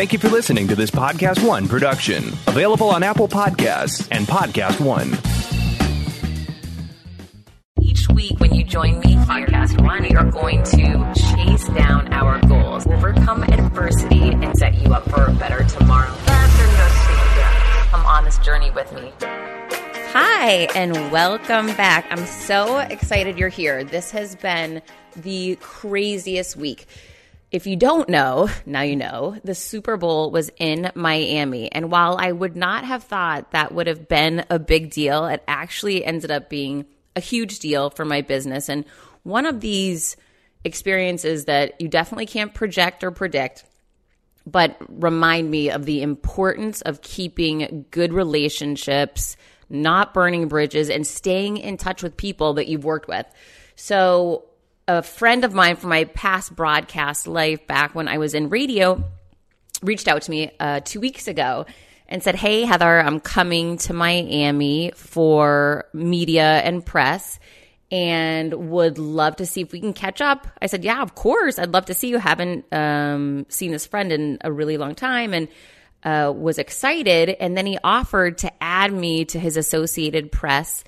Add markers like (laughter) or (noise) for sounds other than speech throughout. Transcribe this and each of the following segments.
Thank you for listening to this Podcast One production, available on Apple Podcasts and Podcast One. Each week, when you join me, Podcast One, we are going to chase down our goals, overcome adversity, and set you up for a better tomorrow. Come on this journey with me. Hi, and welcome back. I'm so excited you're here. This has been the craziest week. If you don't know, now you know, the Super Bowl was in Miami. And while I would not have thought that would have been a big deal, it actually ended up being a huge deal for my business. And one of these experiences that you definitely can't project or predict, but remind me of the importance of keeping good relationships, not burning bridges, and staying in touch with people that you've worked with. So, a friend of mine from my past broadcast life back when I was in radio reached out to me uh, two weeks ago and said, Hey, Heather, I'm coming to Miami for media and press and would love to see if we can catch up. I said, Yeah, of course. I'd love to see you. Haven't um, seen this friend in a really long time and uh, was excited. And then he offered to add me to his Associated Press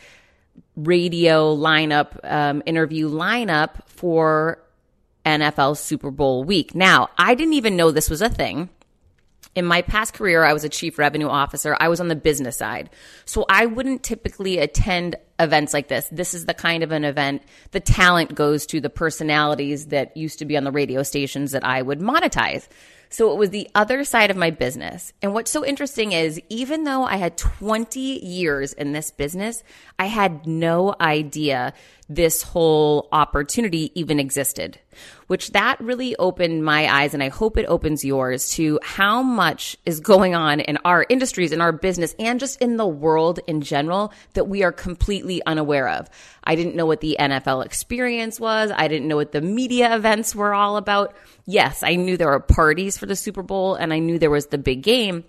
radio lineup, um, interview lineup for NFL Super Bowl week. Now, I didn't even know this was a thing. In my past career, I was a chief revenue officer. I was on the business side. So I wouldn't typically attend events like this. This is the kind of an event the talent goes to the personalities that used to be on the radio stations that I would monetize. So it was the other side of my business. And what's so interesting is even though I had 20 years in this business, I had no idea this whole opportunity even existed, which that really opened my eyes. And I hope it opens yours to how much is going on in our industries, in our business, and just in the world in general that we are completely unaware of. I didn't know what the NFL experience was. I didn't know what the media events were all about. Yes, I knew there were parties for the Super Bowl and I knew there was the big game,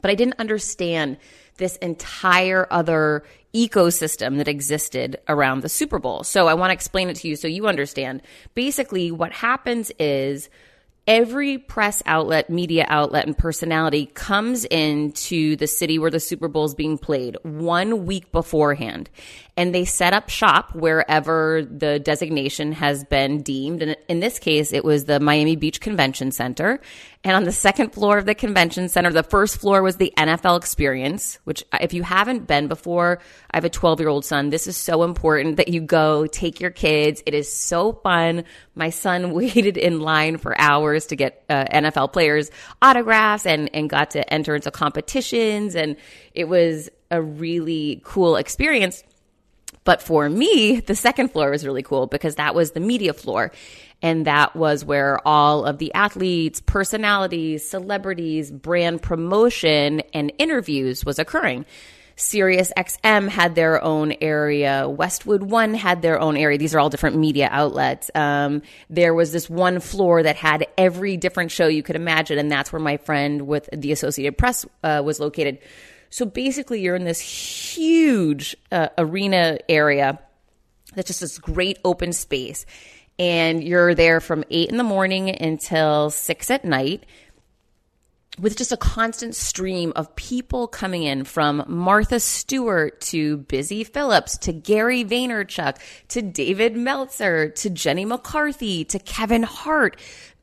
but I didn't understand this entire other ecosystem that existed around the Super Bowl. So I want to explain it to you so you understand. Basically, what happens is every press outlet, media outlet, and personality comes into the city where the Super Bowl is being played one week beforehand. And they set up shop wherever the designation has been deemed. And in this case, it was the Miami Beach Convention Center. And on the second floor of the convention center, the first floor was the NFL experience, which if you haven't been before, I have a 12 year old son. This is so important that you go take your kids. It is so fun. My son (laughs) waited in line for hours to get uh, NFL players autographs and, and got to enter into competitions. And it was a really cool experience. But for me, the second floor was really cool because that was the media floor. And that was where all of the athletes, personalities, celebrities, brand promotion, and interviews was occurring. Sirius XM had their own area. Westwood One had their own area. These are all different media outlets. Um, there was this one floor that had every different show you could imagine, and that's where my friend with the Associated Press uh, was located. So basically, you're in this huge uh, arena area that's just this great open space and you're there from eight in the morning until six at night with just a constant stream of people coming in from Martha Stewart to Busy Phillips to Gary Vaynerchuk to David Meltzer to Jenny McCarthy to Kevin Hart.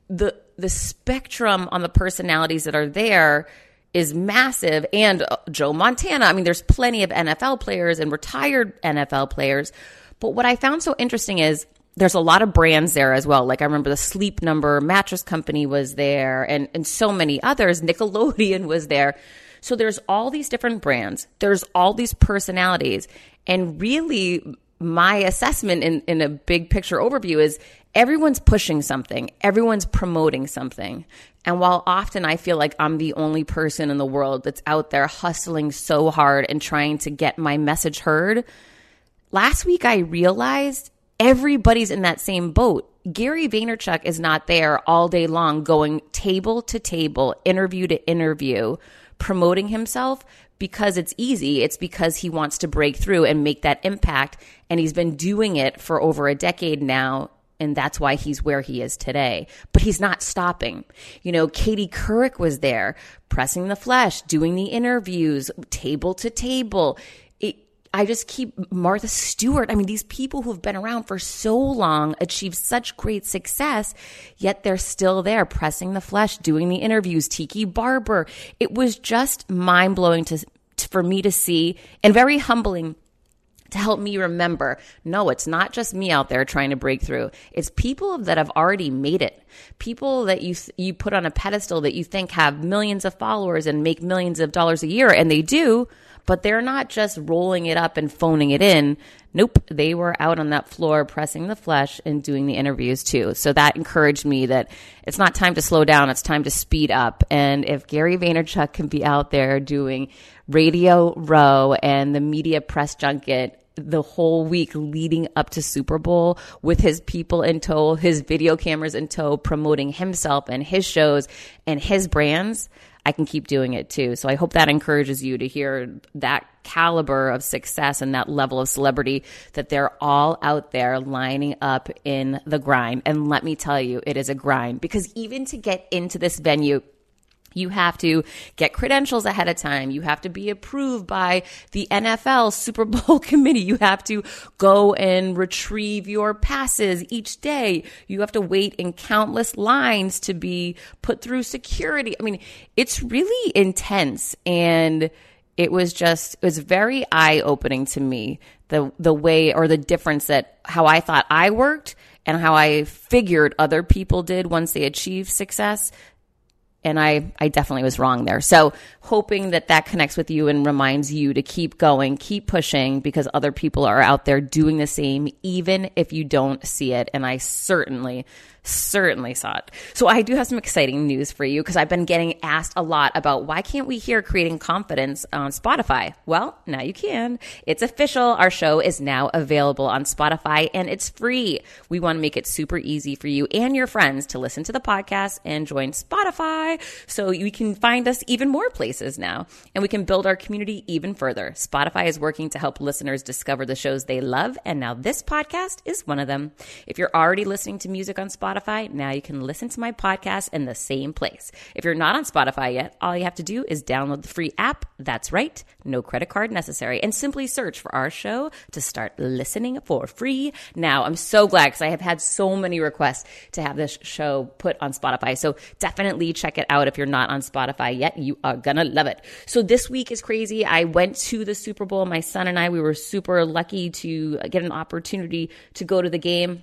The the spectrum on the personalities that are there is massive and uh, Joe Montana. I mean there's plenty of NFL players and retired NFL players. But what I found so interesting is there's a lot of brands there as well. Like I remember the Sleep Number mattress company was there and, and so many others. Nickelodeon was there. So there's all these different brands. There's all these personalities. And really my assessment in, in a big picture overview is everyone's pushing something. Everyone's promoting something. And while often I feel like I'm the only person in the world that's out there hustling so hard and trying to get my message heard, last week I realized everybody's in that same boat. Gary Vaynerchuk is not there all day long going table to table, interview to interview, promoting himself because it's easy. It's because he wants to break through and make that impact. And he's been doing it for over a decade now and that's why he's where he is today. But he's not stopping. You know, Katie Couric was there, pressing the flesh, doing the interviews, table to table. It, I just keep Martha Stewart. I mean, these people who've been around for so long achieved such great success, yet they're still there, pressing the flesh, doing the interviews. Tiki Barber. It was just mind blowing to, for me to see and very humbling to help me remember no, it's not just me out there trying to break through. It's people that have already made it. People that you you put on a pedestal that you think have millions of followers and make millions of dollars a year and they do, but they're not just rolling it up and phoning it in. Nope, they were out on that floor pressing the flesh and doing the interviews too. So that encouraged me that it's not time to slow down, it's time to speed up. And if Gary Vaynerchuk can be out there doing Radio Row and the media press junket the whole week leading up to Super Bowl with his people in tow, his video cameras in tow, promoting himself and his shows and his brands, I can keep doing it too. So I hope that encourages you to hear that caliber of success and that level of celebrity that they're all out there lining up in the grind. And let me tell you, it is a grind because even to get into this venue, you have to get credentials ahead of time. You have to be approved by the NFL Super (laughs) Bowl committee. You have to go and retrieve your passes each day. You have to wait in countless lines to be put through security. I mean, it's really intense and it was just it was very eye opening to me the the way or the difference that how I thought I worked and how I figured other people did once they achieved success and I, I definitely was wrong there. So hoping that that connects with you and reminds you to keep going, keep pushing because other people are out there doing the same, even if you don't see it. And I certainly, certainly saw it. So I do have some exciting news for you because I've been getting asked a lot about why can't we hear creating confidence on Spotify? Well, now you can. It's official. Our show is now available on Spotify and it's free. We want to make it super easy for you and your friends to listen to the podcast and join Spotify so you can find us even more places now and we can build our community even further. Spotify is working to help listeners discover the shows they love and now this podcast is one of them. If you're already listening to music on Spotify, Spotify, now you can listen to my podcast in the same place. If you're not on Spotify yet, all you have to do is download the free app. That's right, no credit card necessary, and simply search for our show to start listening for free. Now, I'm so glad because I have had so many requests to have this show put on Spotify. So definitely check it out if you're not on Spotify yet. You are gonna love it. So this week is crazy. I went to the Super Bowl. My son and I, we were super lucky to get an opportunity to go to the game.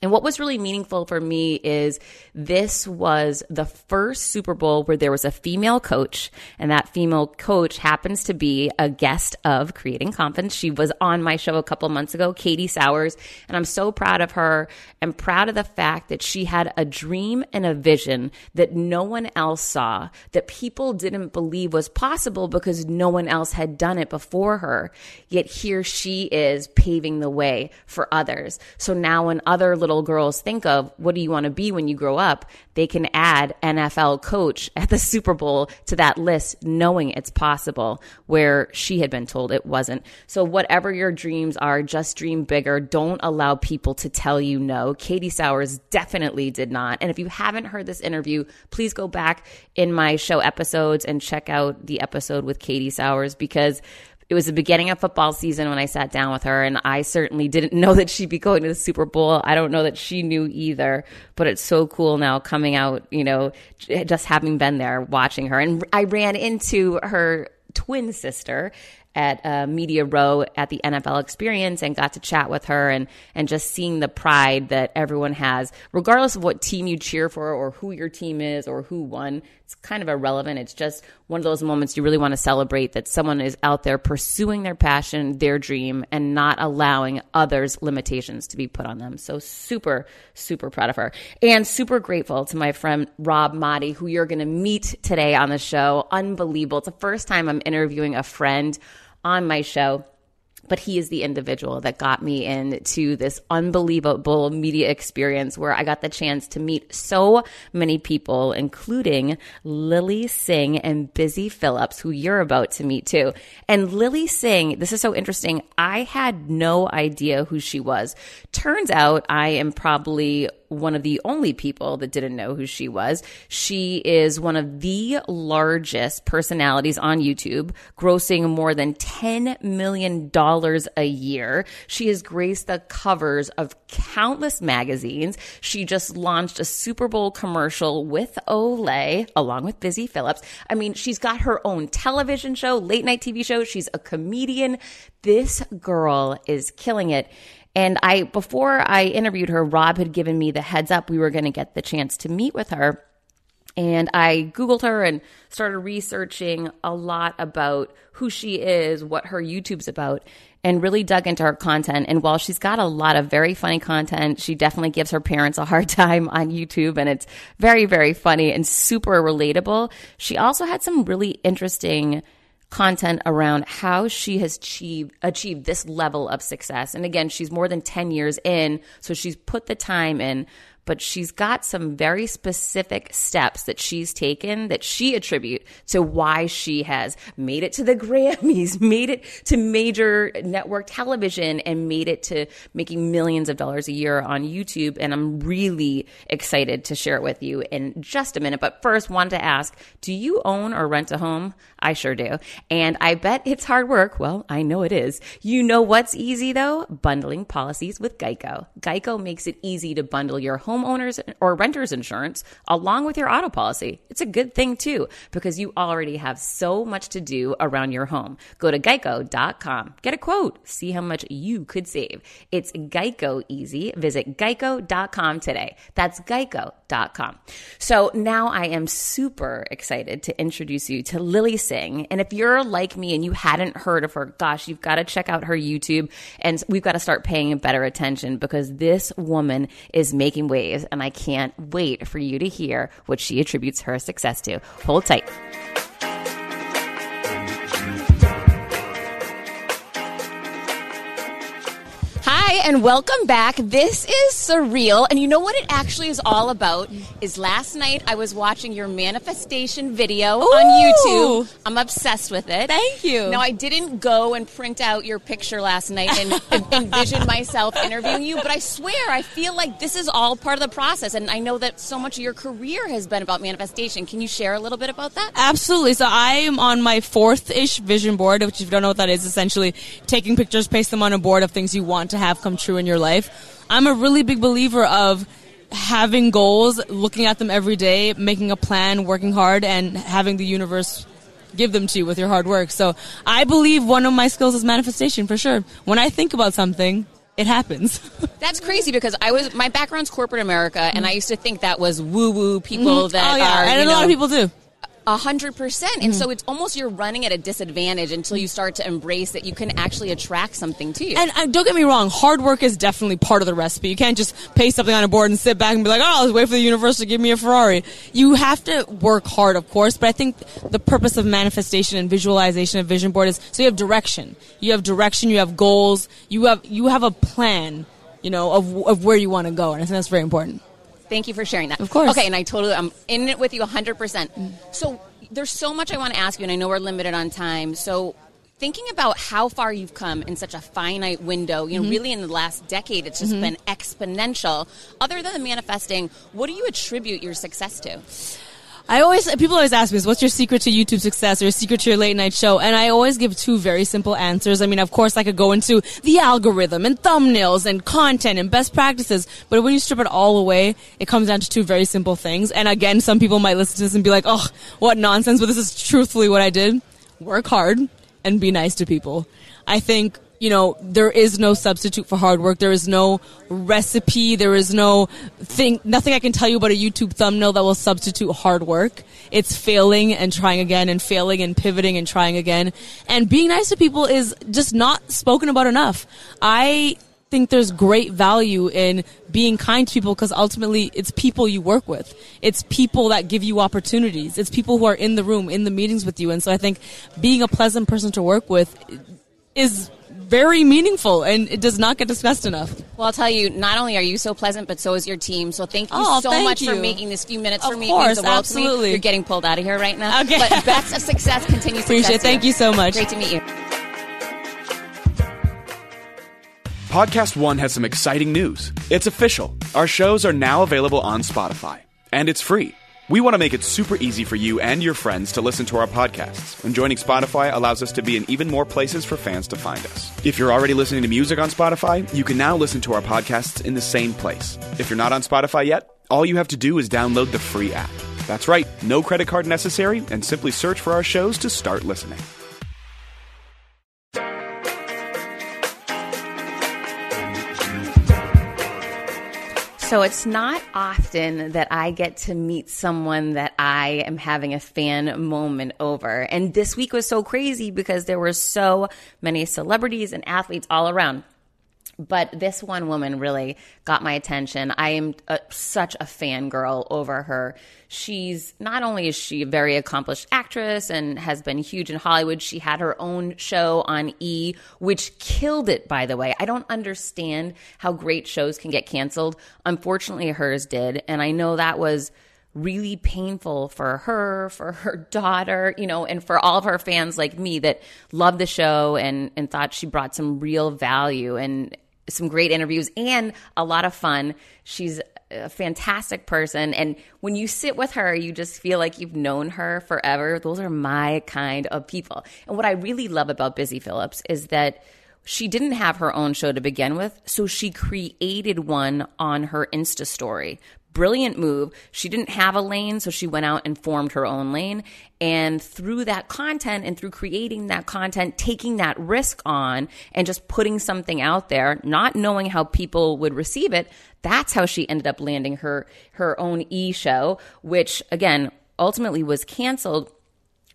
And what was really meaningful for me is this was the first Super Bowl where there was a female coach, and that female coach happens to be a guest of Creating Confidence. She was on my show a couple months ago, Katie Sowers, and I'm so proud of her and proud of the fact that she had a dream and a vision that no one else saw, that people didn't believe was possible because no one else had done it before her. Yet here she is paving the way for others. So now when other little little girls think of what do you want to be when you grow up, they can add NFL coach at the Super Bowl to that list, knowing it's possible where she had been told it wasn't. So, whatever your dreams are, just dream bigger. Don't allow people to tell you no. Katie Sowers definitely did not. And if you haven't heard this interview, please go back in my show episodes and check out the episode with Katie Sowers because it was the beginning of football season when I sat down with her, and I certainly didn't know that she'd be going to the Super Bowl. I don't know that she knew either, but it's so cool now coming out, you know, just having been there watching her. And I ran into her twin sister at Media Row at the NFL Experience and got to chat with her and and just seeing the pride that everyone has, regardless of what team you cheer for or who your team is or who won. It's kind of irrelevant. It's just one of those moments you really want to celebrate that someone is out there pursuing their passion, their dream, and not allowing others' limitations to be put on them. So super, super proud of her. And super grateful to my friend Rob Maaddi, who you're going to meet today on the show. Unbelievable. It's the first time I'm interviewing a friend on my show but he is the individual that got me into this unbelievable media experience where I got the chance to meet so many people, including Lilly Singh and Busy Phillips, who you're about to meet too. And Lilly Singh, this is so interesting. I had no idea who she was. Turns out I am probably one of the only people that didn't know who she was. She is one of the largest personalities on YouTube, grossing more than $10 million a year. She has graced the covers of countless magazines. She just launched a Super Bowl commercial with Olay, along with Busy Phillips. I mean, she's got her own television show, late night TV show. She's a comedian. This girl is killing it. And I, before I interviewed her, Rob had given me the heads up we were going to get the chance to meet with her. And I Googled her and started researching a lot about who she is, what her YouTube's about, and really dug into her content. And while she's got a lot of very funny content, she definitely gives her parents a hard (laughs) time on YouTube. And it's very, very funny and super relatable. She also had some really interesting content around how she has achieved achieved this level of success. And again, she's more than 10 years in, so she's put the time in, but she's got some very specific steps that she's taken that she attribute to why she has made it to the (laughs) Grammys, made it to major network television and made it to making millions of dollars a year on YouTube and I'm really excited to share it with you in just a minute. But first, wanted to ask, do you own or rent a home? I sure do. And I bet it's hard work. Well, I know it is. You know what's easy though? Bundling policies with Geico. Geico makes it easy to bundle your home homeowners or renters insurance along with your auto policy. It's a good thing too, because you already have so much to do around your home. Go to geico.com, get a quote, see how much you could save. It's Geico easy. Visit geico.com today. That's geico.com. So now I am super excited to introduce you to Lilly Singh. And if you're like me and you hadn't heard of her, gosh, you've got to check out her YouTube and we've got to start paying better attention because this woman is making waves and I can't wait for you to hear what she attributes her success to. Hold tight. Hi, and welcome back. This is Surreal. And you know what it actually is all about? Is last night I was watching your manifestation video Ooh. on YouTube. I'm obsessed with it. Thank you. Now, I didn't go and print out your picture last night and (laughs) envision myself interviewing you, but I swear I feel like this is all part of the process. And I know that so much of your career has been about manifestation. Can you share a little bit about that? Absolutely. So I am on my fourth ish vision board, which, if you don't know what that is, essentially taking pictures, paste them on a board of things you want to have have come true in your life. I'm a really big believer of having goals, looking at them every day, making a plan, working hard, and having the universe give them to you with your hard work. So I believe one of my skills is manifestation for sure. When I think about something, it happens. (laughs) That's crazy because I was my background's corporate America, and I used to think that was woo woo people mm-hmm. that oh, yeah. are. And a know, lot of people do. A hundred percent. And mm-hmm. so it's almost you're running at a disadvantage until you start to embrace that you can actually attract something to you. And uh, don't get me wrong, hard work is definitely part of the recipe. You can't just paste something on a board and sit back and be like, oh, let's wait for the universe to give me a Ferrari. You have to work hard, of course, but I think the purpose of manifestation and visualization of vision board is so you have direction. You have direction, you have goals, you have, you have a plan, you know, of, of where you want to go. And I think that's very important. Thank you for sharing that. Of course. Okay, and I totally, I'm in it with you 100%. So there's so much I want to ask you, and I know we're limited on time. So thinking about how far you've come in such a finite window, you know, mm-hmm. really in the last decade, it's just mm-hmm. been exponential. Other than the manifesting, what do you attribute your success to? I always people always ask me, "What's your secret to YouTube success or secret to your late night show?" And I always give two very simple answers. I mean, of course, I could go into the algorithm and thumbnails and content and best practices, but when you strip it all away, it comes down to two very simple things. And again, some people might listen to this and be like, "Oh, what nonsense!" But this is truthfully what I did: work hard and be nice to people. I think you know, there is no substitute for hard work. There is no recipe. There is no thing, nothing I can tell you about a YouTube thumbnail that will substitute hard work. It's failing and trying again and failing and pivoting and trying again. And being nice to people is just not spoken about enough. I think there's great value in being kind to people because ultimately it's people you work with. It's people that give you opportunities. It's people who are in the room, in the meetings with you. And so I think being a pleasant person to work with is very meaningful and it does not get discussed enough. Well, I'll tell you, not only are you so pleasant, but so is your team. So thank you Oh, so thank much for making this few minutes Of for me. course, it means the world absolutely. me. You're getting pulled out of here right now. Okay. But best of success, continue success. Appreciate it. to Thank you so much. Great to meet you. Podcast One has some exciting news. It's official. Our shows are now available on Spotify, and it's free. We want to make it super easy for you and your friends to listen to our podcasts, and joining Spotify allows us to be in even more places for fans to find us. If you're already listening to music on Spotify, you can now listen to our podcasts in the same place. If you're not on Spotify yet, all you have to do is download the free app. That's right, no credit card necessary, and simply search for our shows to start listening. So it's not often that I get to meet someone that I am having a fan moment over. And this week was so crazy because there were so many celebrities and athletes all around. But this one woman really got my attention. I am a, such a fangirl over her. She's not only is she a very accomplished actress and has been huge in Hollywood, she had her own show on E, which killed it, by the way. I don't understand how great shows can get canceled. Unfortunately, hers did. And I know that was really painful for her, for her (laughs) daughter, you know, and for all of her fans like me that loved the show and, and thought she brought some real value and some great interviews and a lot of fun. She's a fantastic person. And when you sit with her, you just feel like you've known her forever. Those are my kind of people. And what I really love about Busy Phillips is that she didn't have her own show to begin with, so she created one on her Insta story. Brilliant move. She didn't have a lane, so she went out and formed her own lane. And through that content and through creating that content, taking that risk on and just putting something out there, not knowing how people would receive it, that's how she ended up landing her her own e show, which again ultimately was canceled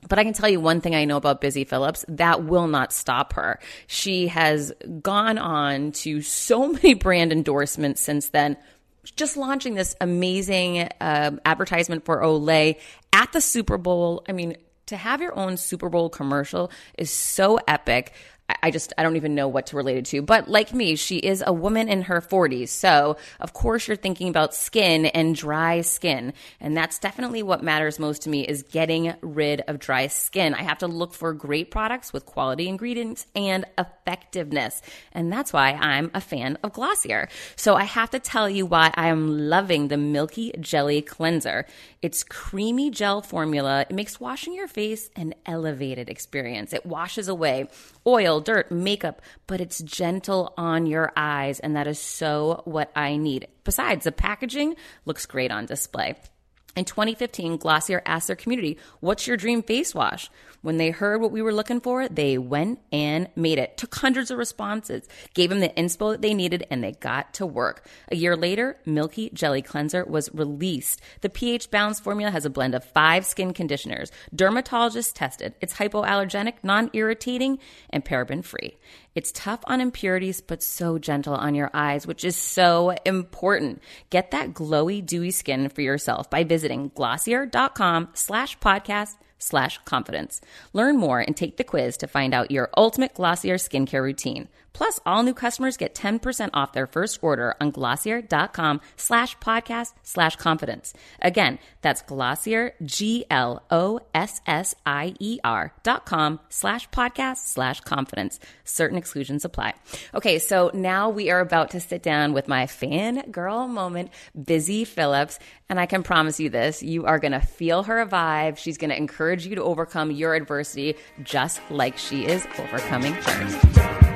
but I can tell you one thing I know about Busy Phillips that will not stop her. She has gone on to so (laughs) many brand endorsements since then. Just launching this amazing uh, advertisement for Olay at the Super Bowl. I mean, to have your own Super Bowl commercial is so epic. I- just, I don't even know what to relate it to. But like me, she is a woman in her 40s. So, of course, you're thinking about skin and dry skin. And that's definitely what matters most to me is getting rid of dry skin. I have to look for great products with quality ingredients and effectiveness. And that's why I'm a fan of Glossier. So I have to tell you why I am loving the Milky Jelly Cleanser. It's creamy gel formula. It makes washing your face an elevated experience. It washes away oil, dirt, makeup, but it's gentle on your eyes. And that is so what I need. Besides, the packaging looks great on display. In 2015, Glossier asked their community, What's your dream face wash? When they heard what we were looking for, they went and made it. Took hundreds of responses, gave them the inspo that they needed, and they got to work. A year later, Milky Jelly Cleanser was released. The pH balanced formula has a blend of five skin conditioners, dermatologist tested. It's hypoallergenic, non irritating, and paraben free. It's tough on impurities, but so gentle on your eyes, which is so important. Get that glowy, dewy skin for yourself by visiting glossier.com slash podcast slash confidence. Learn more and take the quiz to find out your ultimate Glossier skincare routine. Plus, all new customers get 10% off their first order on glossier.com slash podcast slash confidence. Again, that's glossier, G-L-O-S-S-I-E-R dot com slash podcast slash confidence. Certain exclusions apply. Okay, so now we are about to sit down with my fangirl moment, Busy Phillips. And I can promise you this, you are going to feel her vibe. She's going to encourage you to overcome your adversity just like she is overcoming hers.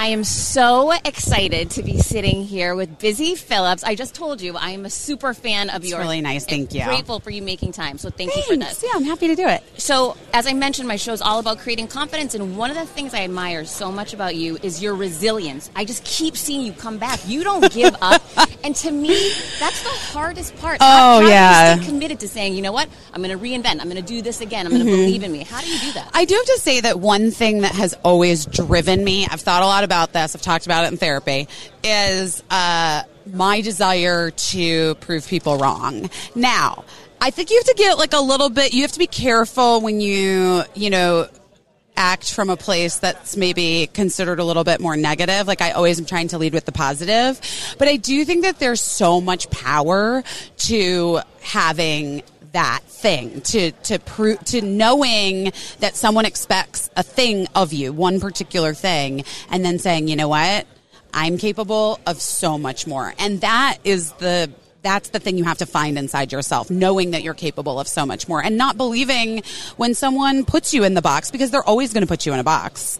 I am so excited to be sitting here with Busy Phillips. I just told you I am a super fan of yours. really nice. Thank you. I'm grateful for you making time. So thank you for Thanks. this. Yeah, I'm happy to do it. So, as I mentioned, my show is all about creating confidence, and one of the things I admire so much about you is your resilience. I just keep seeing you come back. You don't give (laughs) up, and to me, that's the hardest part. Oh, yeah. do you stay committed to saying, you know what, I'm going to reinvent. I'm going to do this again. I'm going to mm-hmm. believe in me. How do you do that? I do have to say that one thing that has always driven me, I've thought a lot about this, I've talked about it in therapy, is uh, my desire to prove people wrong. Now, I think you have to get like a little bit, you have to be careful when you, you know, act from a place that's maybe considered a little bit more negative. Like I always am trying to lead with the positive. But I do think that there's so much power to having that thing to to prove to knowing that someone expects a thing of you one particular thing and then saying you know what i'm capable of so much more and that is the that's the thing you have to find inside yourself, knowing that you're capable of so much more and not believing when someone puts you in the box because they're always going to put you in a box.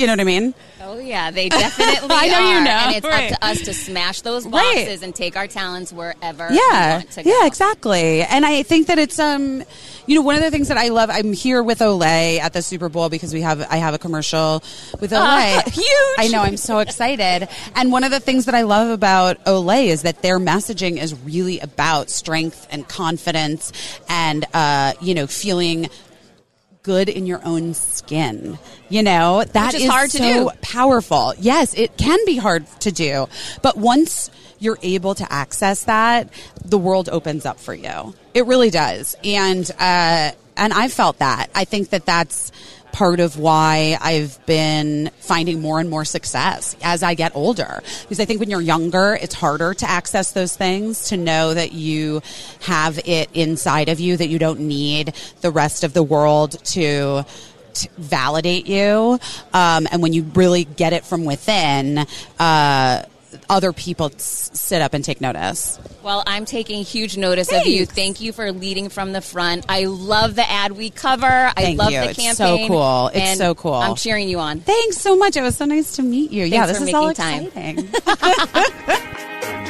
You know what I mean? Oh yeah, they definitely (laughs) I know are. you know, and it's right. up to us to smash those Right. boxes and take our talents wherever. we yeah want to go. yeah exactly and i think that it's um you know one of the things that i love i'm here with olay at the super bowl because we have i have a commercial with olay (laughs) huge. i know i'm so excited and one of the things that i love about olay is that their messaging is really about strength and confidence and uh you know feeling good in your own skin. You know, that is hard to so do. powerful. Yes, it can be hard to do. But once you're able to access that, the world opens up for you. It really does. And uh and I felt that. I think that that's part of why I've been finding more and more success as I get older. Because I think when you're younger, it's harder to access those things, to know that you have it inside of you, that you don't need the rest of the world to validate you. Um, and when you really get it from within, uh, other people s- sit up and take notice. Well, I'm taking huge notice of you. Thank you for leading from the front. I love the ad we cover. I Thank love you. the It's campaign. so cool. It's so cool. I'm cheering you on. Thanks so much. It was so nice to meet you. yeah, this for is all time. exciting. (laughs) (laughs)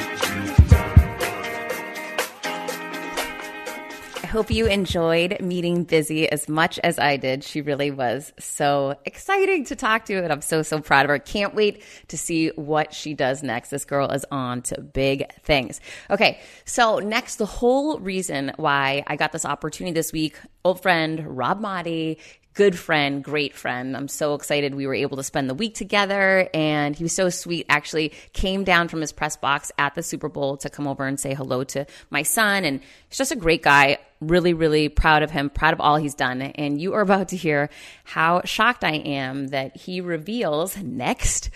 hope you enjoyed meeting Busy as much as I did. She really was so exciting to talk to, and I'm so, so proud of her. Can't wait to see what she does next. This girl is on to big things. Okay, so next, the whole reason why I got this opportunity this week, old friend Rob Maaddi, good friend, great friend. I'm so excited we were able to spend the week together and he was so sweet. Actually came down from his press box at the Super Bowl to come over and say hello to my son and he's just a great guy. Really, really proud of him, proud of all he's done. And you are about to hear how shocked I am that he reveals next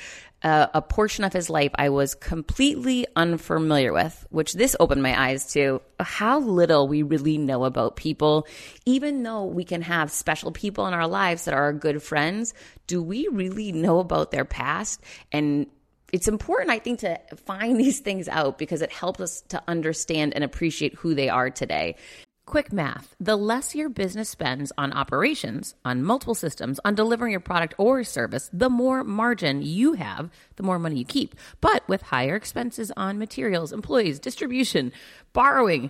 uh, a portion of his life I was completely unfamiliar with, which this opened my eyes to how little we really know about people. Even though we can have special people in our lives that are our good friends, do we really know about their past? And it's important, I think, to find (laughs) these things out because it helps us to understand and appreciate who they are today. Quick math the less your business spends on operations, on multiple systems, on delivering your product or service, the more margin you have, the more money you keep. But with higher expenses on materials, employees, distribution, borrowing,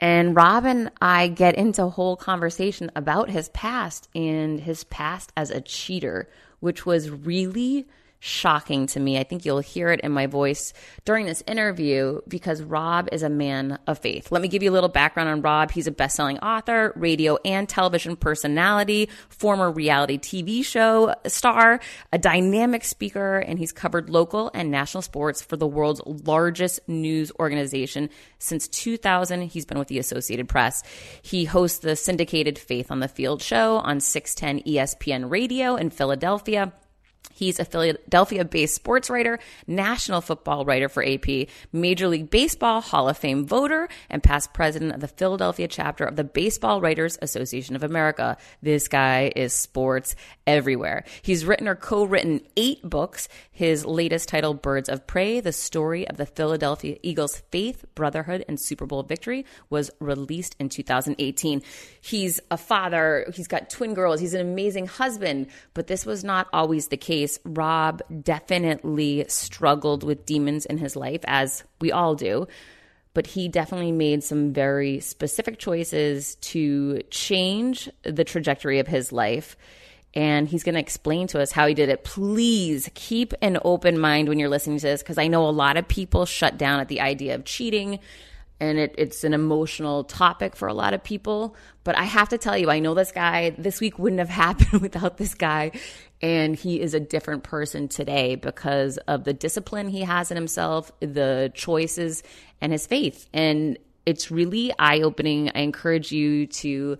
And Rob and I get into a whole conversation about his past and his past as a cheater, which was really shocking to me. I think you'll hear it in my voice during this interview because Rob is a man of faith. Let me give you a little background on Rob. He's a best-selling author, radio and television personality, former reality TV show star, a dynamic speaker, and he's covered local and national sports for the world's largest news organization. Since 2000, he's been with the Associated Press. He hosts the syndicated Faith on the Field show on 610 ESPN Radio in Philadelphia. He's a Philadelphia based sports writer, national football writer for AP, Major League Baseball Hall of Fame voter, and past president of the Philadelphia chapter of the Baseball Writers Association of America. This guy is sports everywhere. He's written or co written eight books. His latest title, Birds of Prey, the story of the Philadelphia Eagles' faith, brotherhood, and Super Bowl victory, was released in 2018. He's a father, he's got twin girls, he's an amazing husband, but this was not always the case. Rob definitely struggled with demons in his life, as we all do. But he definitely made some very specific choices to change the trajectory of his life. And he's going to explain to us how he did it. Please keep an open mind when you're listening to this because I know a lot of people shut down at the idea of cheating and it, it's an emotional topic for a lot of people. But I have to tell you, I know this guy, this week wouldn't have (laughs) happened without this guy. And he is a different person today because of the discipline he has in himself, the choices, and his faith. And it's really eye opening. I encourage you to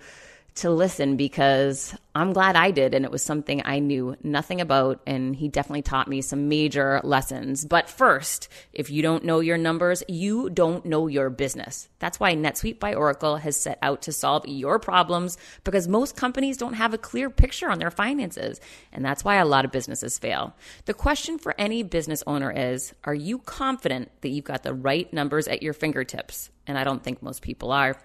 to listen because I'm glad I did. And it was something I knew nothing about. And he definitely taught me some major lessons. But first, if you don't know your numbers, you don't know your business. That's why NetSuite by Oracle has set out to solve your problems because most companies don't have a clear picture on their finances. And that's why a lot of businesses fail. The question for any business owner is Are you confident that you've got the right numbers at your fingertips? And I don't think most people are.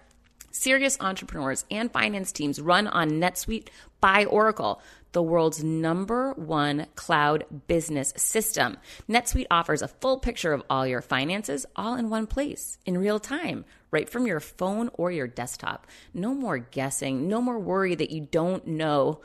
Serious entrepreneurs and finance teams run on NetSuite by Oracle, the world's number one cloud business system. NetSuite offers a full picture of all your finances all in one place in real time, right from your phone or your desktop. No more guessing, no more worry that you don't know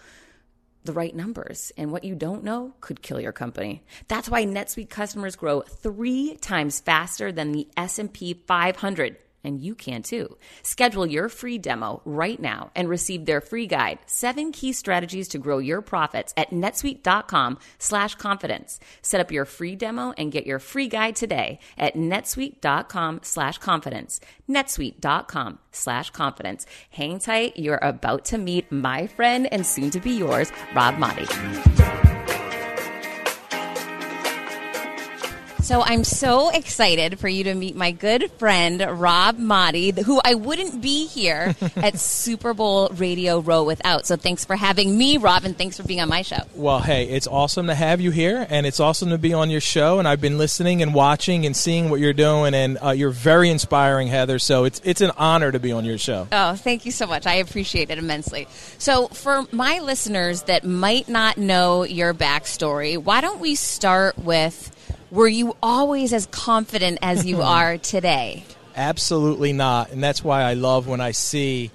the right numbers and what you don't know could kill your company. That's why NetSuite customers grow 3 times faster than the S&P 500 and you can too. Schedule your free demo right now and receive their free guide, seven key strategies to grow your profits at netsuite.com slash confidence. Set up your free demo and get your free guide today at netsuite.com slash confidence. netsuite.com slash confidence. Hang tight. You're about to meet my friend and soon to be yours, Rob Maaddi. So I'm so excited for you to meet my good friend Rob Maaddi, who I wouldn't be here (laughs) at Super Bowl Radio Row without. So thanks for having me, Rob, and thanks for being on my show. Well, hey, it's awesome to have you here, and it's awesome to be on your show. And I've been listening and watching and seeing what you're doing, and uh, you're very inspiring, Heather. So it's it's an honor to be on your show. Oh, thank you so much. I appreciate it immensely. So for my listeners that might not know your backstory, why don't we start with were you always as confident as you (laughs) are today? Absolutely not. And that's why I love when I see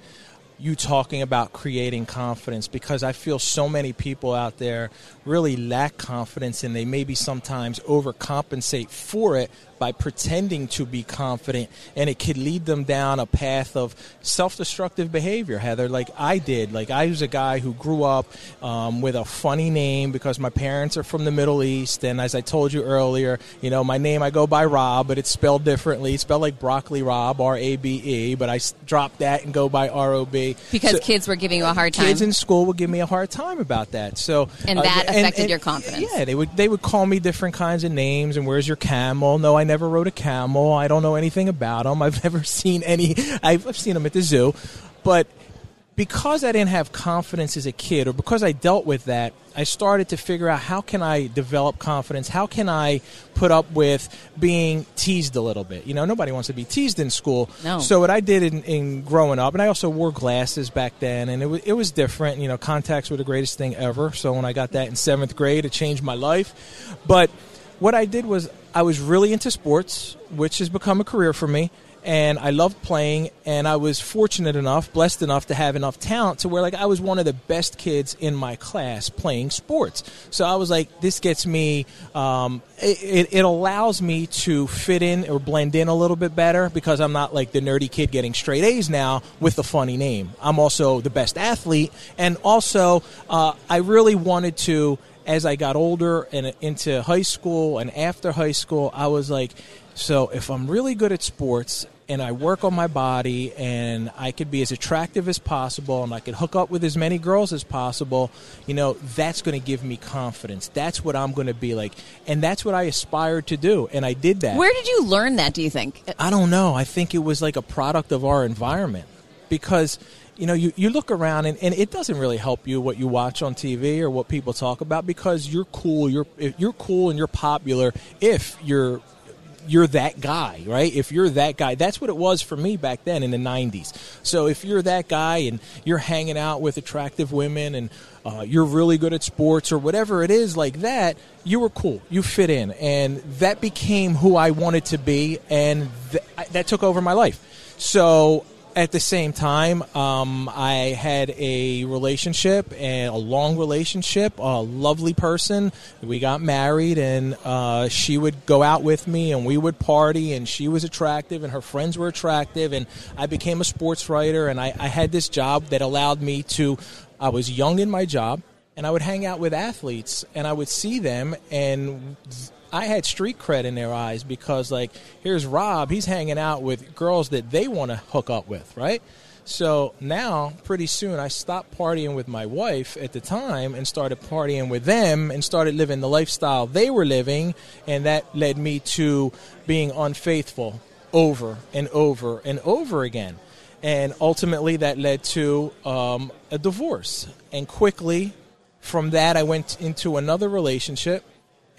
you talking about creating confidence because I feel so many people out there really lack confidence and they maybe sometimes overcompensate for it by pretending to be confident, and it could lead them down a path of self-destructive behavior. Heather, like I did, like I was a guy who grew up um, with a funny name because my parents are from the Middle East, and as I told you earlier, you know my name I go by Rob, but it's spelled differently. It's spelled like broccoli Rob, R A B E, but I dropped that and go by R O B. Because so, kids were giving you a hard time. Kids in school would give me a hard time about that. So and that uh, affected and, and, your confidence. Yeah, they would they would call me different kinds of names, and where's your camel? No, I never rode a camel. I don't know anything about them. I've (laughs) never seen any. I've, I've seen them at the zoo, but because I didn't have confidence as a kid, or because I dealt with that, I started to figure out how can I develop confidence? How can I put up with being teased a little bit? You know, nobody wants to be teased in school. No. So what I did in, in growing up, and I also wore glasses back then, and it was, it was different. You know, contacts were the greatest thing ever. So when I got that in seventh grade, it changed my life. But what I did was I was really into sports, which has become a career for me and I loved playing and I was fortunate enough, blessed enough to have enough talent to where like I was one of the best kids in my class playing sports. So I was like, this gets me, um, it, it allows me to fit in or blend in a little bit better because I'm not like the nerdy kid getting straight A's now with a funny name. I'm also the best athlete and also uh, I really wanted to as I got older and into high school and after high school, I was like, so if I'm really good at sports and I work on my body and I could be as attractive as possible and I could hook up with as many girls as possible, you know, that's going to give me confidence. That's what I'm going to be like. And that's what I aspired to do. And I did that. Where did you learn that, do you think? I don't know. I think it was like a product of our environment because you know, you, you look around and, and it doesn't really help you what you watch on TV or what people talk about because you're cool, you're you're cool and you're popular if you're you're that guy, right? If you're that guy, that's what it was for me back then in the 90s. So if you're that guy and you're hanging out with attractive women and uh, you're really good at sports or whatever it is like that, you were cool. You fit in. And that became who I wanted to be. And th- that took over my life. So at the same time, um, I had a relationship and a long relationship, a lovely person. We got married, and uh, she would go out with me, and we would party, and she was attractive, and her friends were attractive, and I became a sports writer, and I, I had this job that allowed me to. I was young in my job, and I would hang out with athletes, and I would see them, and I had street cred in their eyes because, like, here's Rob, he's hanging out with girls that they want to hook up with, right? So now, pretty soon, I stopped partying with my wife at the time and started partying with them and started living the lifestyle they were living, and that led me to being unfaithful over and over and over again. And ultimately, that led to um, a divorce. And quickly, from that, I went into another relationship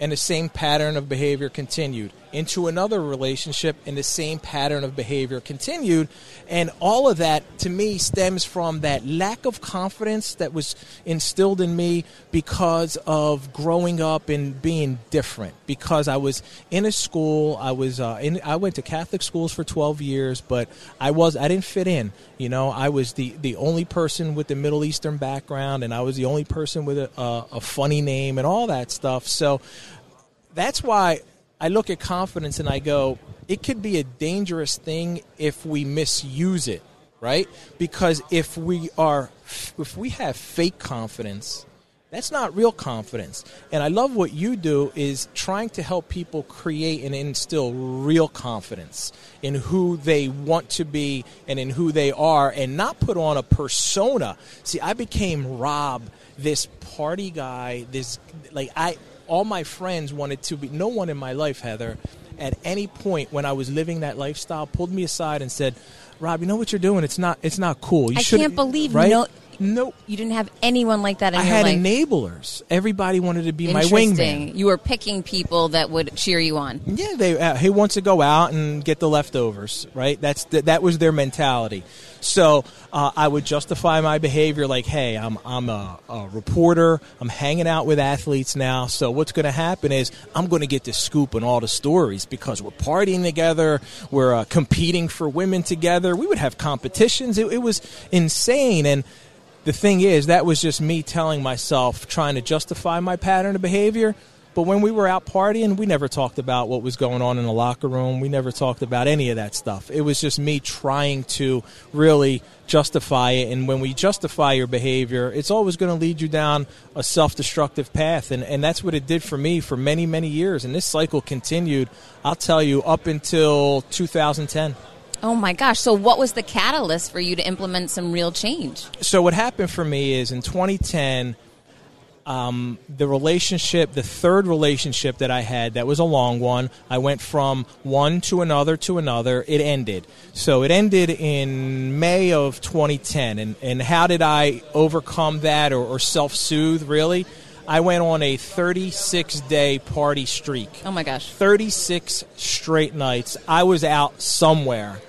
and the same pattern of behavior continued into another relationship and the same pattern of behavior continued. And all of that to me stems from that lack of confidence that was instilled in me because of growing up and being different. Because I was in a school I was uh, in I went to Catholic schools for 12 years but I was I didn't fit in. You know I was the the only person with the Middle Eastern background and I was the only person with a, a, a funny name and all that stuff. So that's why I look at confidence and I go, it could be a dangerous thing if we misuse it, right? Because if we are, if we have fake confidence, that's not real confidence. And I love what you do is trying to help people create and instill real confidence in who they want to be and in who they are and not put on a persona. See, I became Rob, this party guy, this like I all my friends wanted to be no one in my life, Heather, at any point when I was living that lifestyle pulled me aside and said, Rob, you know what you're doing? It's not it's not cool. You I can't believe right? no Nope. you didn't have anyone like that in I your had life. enablers. Everybody wanted to be my Interesting. wingman. You were picking people that would cheer you on. Yeah, they uh, he wants to go out and get the leftovers, right? That's th- that was their mentality. So uh, I would justify my behavior like, "Hey, I'm I'm a, a reporter. I'm hanging out with athletes now. So what's going to happen is I'm going to get the scoop on all the stories because we're partying together, we're uh, competing for women together. We would have competitions. It, it was insane and." The thing is, that was just me telling myself, trying to justify my pattern of behavior. But when we were out partying, we never talked about what was going on in the locker room. We never talked about any of that stuff. It was just me trying to really justify it. And when we justify your behavior, it's always going to lead you down a self destructive path. And, and that's what it did for me for many, many years. And this cycle continued, I'll tell you, up until 2010. Oh my gosh. So what was the catalyst for you to implement some real change? so what happened for me is in 2010 um, the relationship, the third relationship that I had, that was a long one. I went from one to another to another. It ended. So it ended in May of 2010. And, and how did I overcome that or, or self soothe, really? I went on a 36 day party streak. Oh my gosh. 36 straight nights. I was out somewhere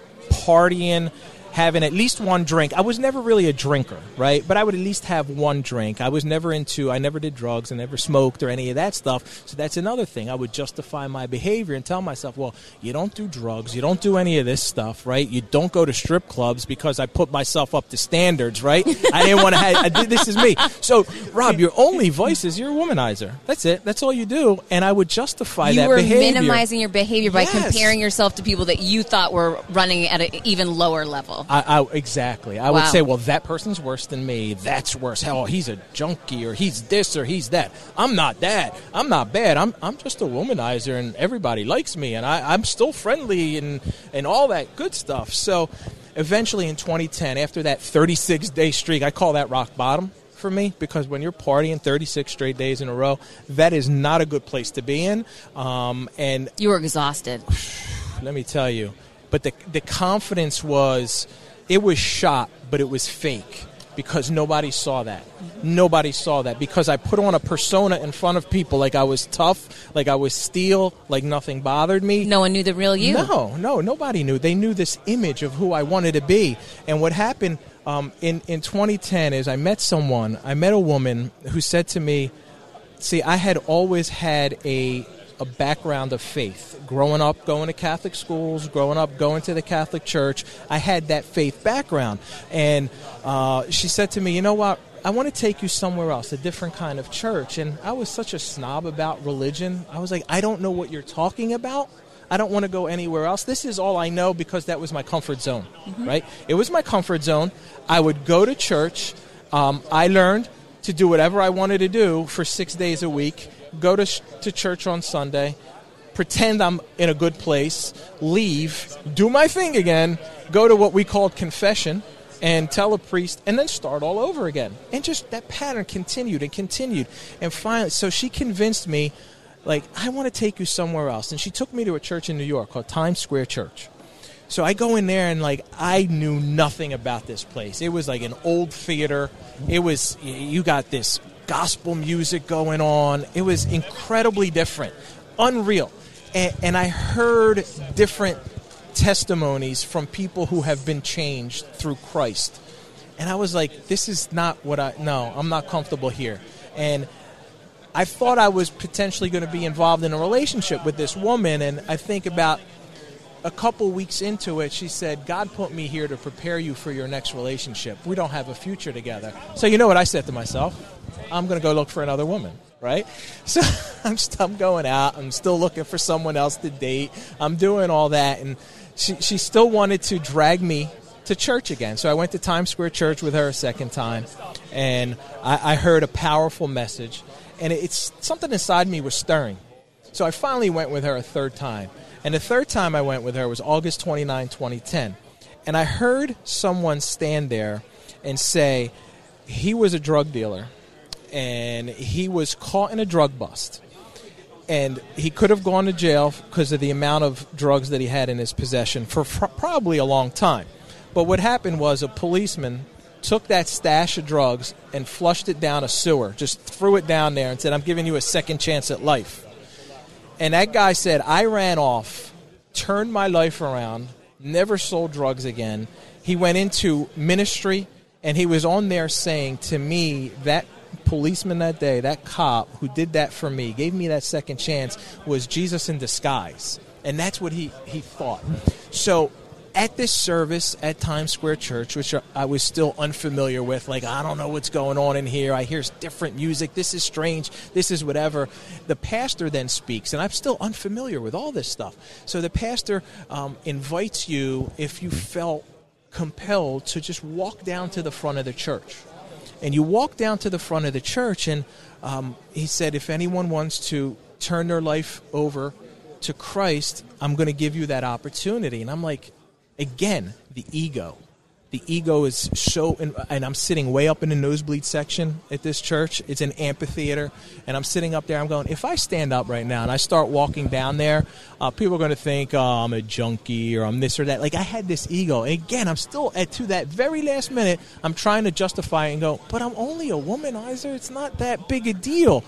partying, having at least one drink. I was never really a drinker, right? But I would at least have one drink. I was never into, I never did drugs, I never smoked or any of that stuff. So that's another thing. I would justify my behavior and tell myself, well, you don't do drugs, you don't do any of this stuff, right? You don't go to strip clubs because I put myself up to standards, right? (laughs) I didn't want to have, I did, this is me. So, Rob, your only vice is you're a womanizer. That's it. That's all you do. And I would justify You that were behavior. minimizing your behavior by Yes. comparing yourself to people that you thought were running at an even lower level. I, I exactly. I would say, well, that person's worse than me. That's worse. Hell, he's a junkie, or he's this, or he's that. I'm not that. I'm not bad. I'm I'm just a womanizer, and everybody likes me, and I, I'm still friendly, and and all that good stuff. So, eventually, in 2010, after that 36 day streak, I call that rock bottom for me because when you're partying 36 straight days in a row, that is not a good place to be in. Um, and You were exhausted. (sighs) let me tell you. But the the confidence was, it was shot, but it was fake because nobody saw that. Nobody saw that because I put on a persona in front of people like I was tough, like I was steel, like nothing bothered me. No one knew the real you. No, no, nobody knew. They knew this image of who I wanted to be. And what happened um, in in 2010 is I met someone. I met a woman who said to me, "See, I had always had a a background of faith. Growing up, going to Catholic schools, growing up, going to the Catholic Church, I had that faith background." And uh, she said to me, "You know what?" I want to take you somewhere else, a different kind of church. And I was such a snob about religion. I was like, I don't know what you're talking about. I don't want to go anywhere else. This is all I know because that was my comfort zone, right? It was my comfort zone. I would go to church. Um, I learned to do whatever I wanted to do for six days a week. Go to sh- to church on Sunday, pretend I'm in a good place, leave, do my thing again, go to what we called confession, and tell a priest, and then start all over again. And just that pattern continued and continued. And finally, so she convinced me, like, I want to take you somewhere else. And she took me to a church in New York called Times Square Church. So I go in there and like I knew nothing about this place. It was like an old theater. It was you got this gospel music going on. It was incredibly different, unreal. And, and I heard different testimonies from people who have been changed through Christ. And I was like, this is not what I no, I'm not comfortable here. And I thought I was potentially going to be involved in a relationship with this woman and I think about a couple weeks into it, she said, God put me here to prepare you for your next relationship. We don't have a future together. So, you know what I said to myself? I'm going to go look for another woman, right? (laughs) So, I'm, st- I'm going out. I'm still looking for someone else to date. I'm doing all that. And she, she still wanted to drag me to church again. So, I went to Times Square Church with her a second time. And I, I heard a powerful message. And it's something inside me was stirring. So, I finally went with her a third time. And the third time I went with her was August 29, 2010. And I heard someone stand there and say he was a drug dealer and he was caught in a drug bust. And he could have gone to jail because of the amount of drugs that he had in his possession for fr- probably a long time. But what happened was a policeman took that stash of drugs and flushed it down a sewer, just threw it down there and said, I'm giving you a second chance at life. And that guy said, I ran off, turned my life around, never sold drugs again. He went into ministry, and he was on there saying to me, that policeman that day, that cop who did that for me, gave me that second chance, was Jesus in disguise. And that's what he, he thought. So at this service at Times Square Church, which I was still unfamiliar with, like, I don't know what's going on in here. I hear different music. This is strange. This is whatever. The pastor then speaks, and I'm still unfamiliar with all this stuff. So the pastor um, invites you, if you felt compelled, to just walk down to the front of the church. And you walk down to the front of the church, and um, he said, if anyone wants to turn their life over to Christ, I'm going to give you that opportunity. And I'm like, again, the ego. The ego is so and i'm sitting way up in the nosebleed section at this church. It's an amphitheater. And i'm sitting up there. I'm going if i stand up right now and i start walking down there uh, people are going to think oh, i'm a junkie or i'm this or that. Like i had this ego. And again i'm still at to that very last minute i'm trying to justify it and go but i'm only a womanizer. It's not that big a deal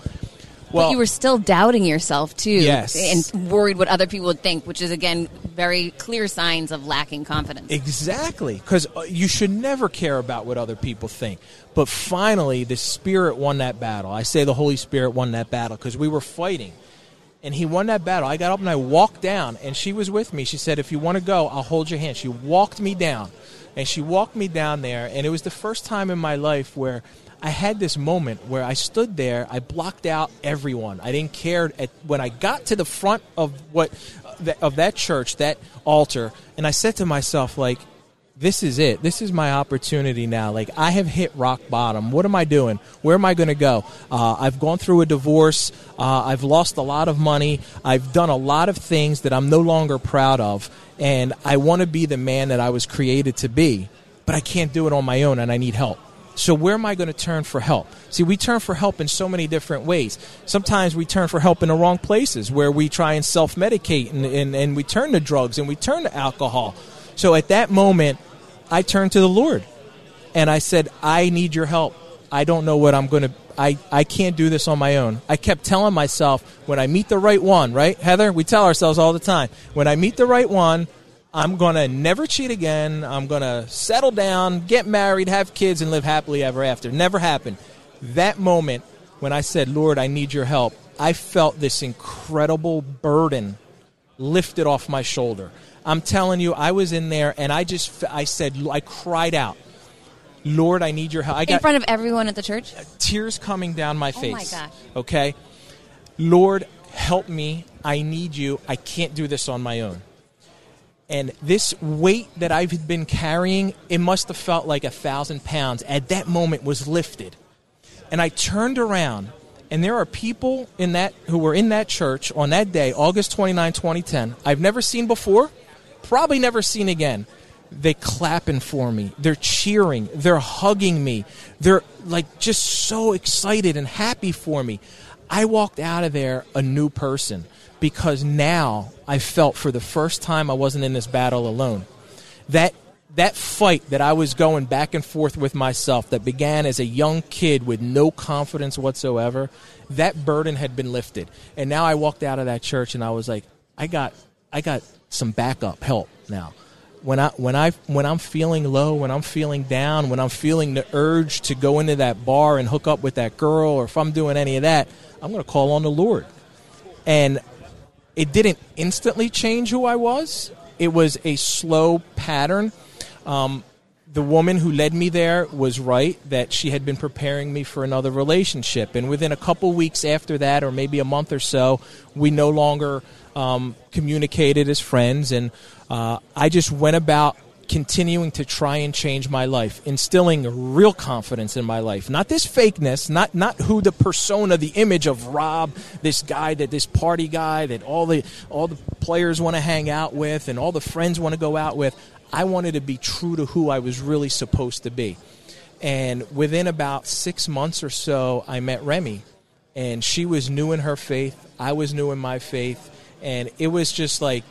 well, but you were still doubting yourself too, yes. and worried what other people would think, which is again very clear signs of lacking confidence. Exactly, because uh, you should never care about what other people think. But finally, the Spirit won that battle. I say the Holy Spirit won that battle because we were fighting, and He won that battle. I got up and I walked down, and she was with me. She said, "If you want to go, I'll hold your hand." She walked me down, and she walked me down there, and it was the first time in my life where I had this moment where I stood there, I blocked out everyone. I didn't care at, when I got to the front of what of that church, that altar, and I said to myself like this is it. This is my opportunity now. Like I have hit rock bottom. What am I doing? Where am I going to go? Uh, I've gone through a divorce. Uh, I've lost a lot of money. I've done a lot of things that I'm no longer proud of, and I want to be the man that I was created to be. But I can't do it on my own, and I need help. So where am I going to turn for help? See, we turn for help in so many different ways. Sometimes we turn for help in the wrong places where we try and self medicate and, and, and we turn to drugs and we turn to alcohol. So at that moment, I turned to the Lord and I said, I need your help. I don't know what I'm going to, I, I can't do this on my own. I kept telling myself, when I meet the right one, right, Heather? We tell ourselves all the time, when I meet the right one, I'm going to never cheat again. I'm going to settle down, get married, have kids, and live happily ever after. Never happened. That moment when I said, Lord, I need your help, I felt this incredible burden lifted off my shoulder. I'm telling you, I was in there and I just, I said, I cried out, Lord, I need your help. I got in front of everyone at the church? Uh, tears coming down my face. Oh my gosh. Okay? Lord, help me. I need you. I can't do this on my own. And this weight that I've been carrying, it must have felt like a thousand pounds at that moment was lifted. And I turned around, and there are people in that who were in that church on that day, August 29, 2010, I've never seen before, probably never seen again. They clapping for me. They're cheering. They're hugging me. They're like just so excited and happy for me. I walked out of there a new person because now I felt for the first time I wasn't in this battle alone. That that fight that I was going back and forth with myself that began as a young kid with no confidence whatsoever, that burden had been lifted. And now I walked out of that church and I was like, I got I got some backup help now. When I when I when I'm feeling low, when I'm feeling down, when I'm feeling the urge to go into that bar and hook up with that girl or if I'm doing any of that, I'm going to call on the Lord. And it didn't instantly change who I was. It was a slow pattern. Um, the woman who led me there was right that she had been preparing me for another relationship. And within a couple weeks after that, or maybe a month or so, we no longer um, communicated as friends. And uh, I just went about continuing to try and change my life, instilling real confidence in my life. Not this fakeness, not not who the persona, the image of Rob, this guy that this party guy that all the all the players want to hang out with and all the friends want to go out with. I wanted to be true to who I was really supposed to be. And within about six months or so, I met Remy. And she was new in her faith. I was new in my faith. And it was just like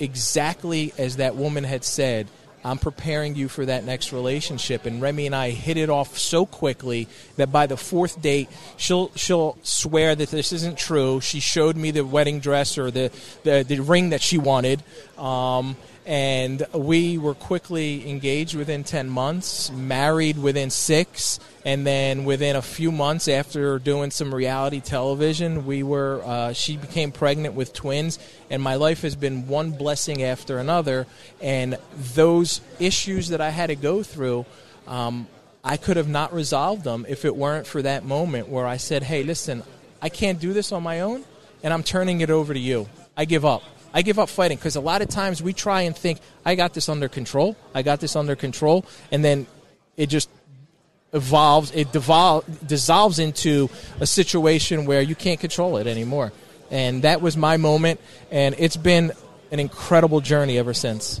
exactly as that woman had said I'm preparing you for that next relationship. And Remy and I hit it off so quickly that by the fourth date, she'll she'll swear that this isn't true. She showed me the wedding dress or the the, the ring that she wanted. Um, and we were quickly engaged within 10 months, married within six, and then within a few months after doing some reality television, we were uh, she became pregnant with twins, and my life has been one blessing after another. And those issues that I had to go through. Um, I could have not resolved them if it weren't for that moment where I said, "Hey, listen, I can't do this on my own, and I'm turning it over to you. I give up." I give up fighting because a lot of times we try and think, I got this under control, I got this under control, and then it just evolves, it devol- dissolves into a situation where you can't control it anymore. And that was my moment, and it's been an incredible journey ever since.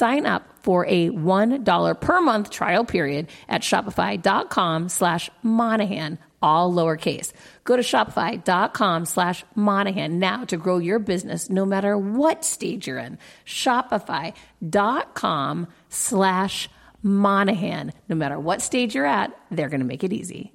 Sign up for a $1 per month trial period at shopify.com slash Monahan all lowercase. Go to shopify.com slash Monahan now to grow your business no matter what stage you're in. Shopify.com slash Monahan. No matter what stage you're at, they're going to make it easy.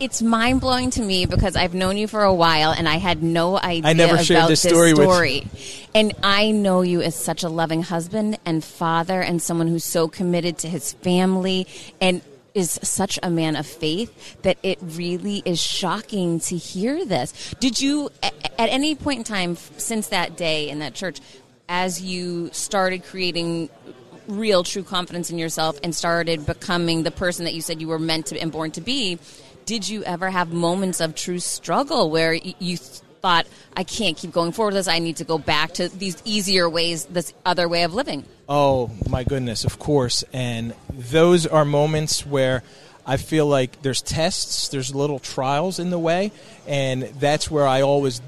It's mind blowing to me because I've known you for a while and I had no idea I never about shared this story with- story. And I know you as such a loving husband and father and someone who's so committed to his family and is such a man of faith that it really is shocking to hear this. Did you, at any point in time since that day in that church, as you started creating real true confidence in yourself and started becoming the person that you said you were meant to and born to be, did you ever have moments of true struggle where you thought, I can't keep going forward with this, I need to go back to these easier ways, this other way of living? Oh my goodness, of course. And those are moments where I feel like there's tests, there's little trials in the way, and that's where I always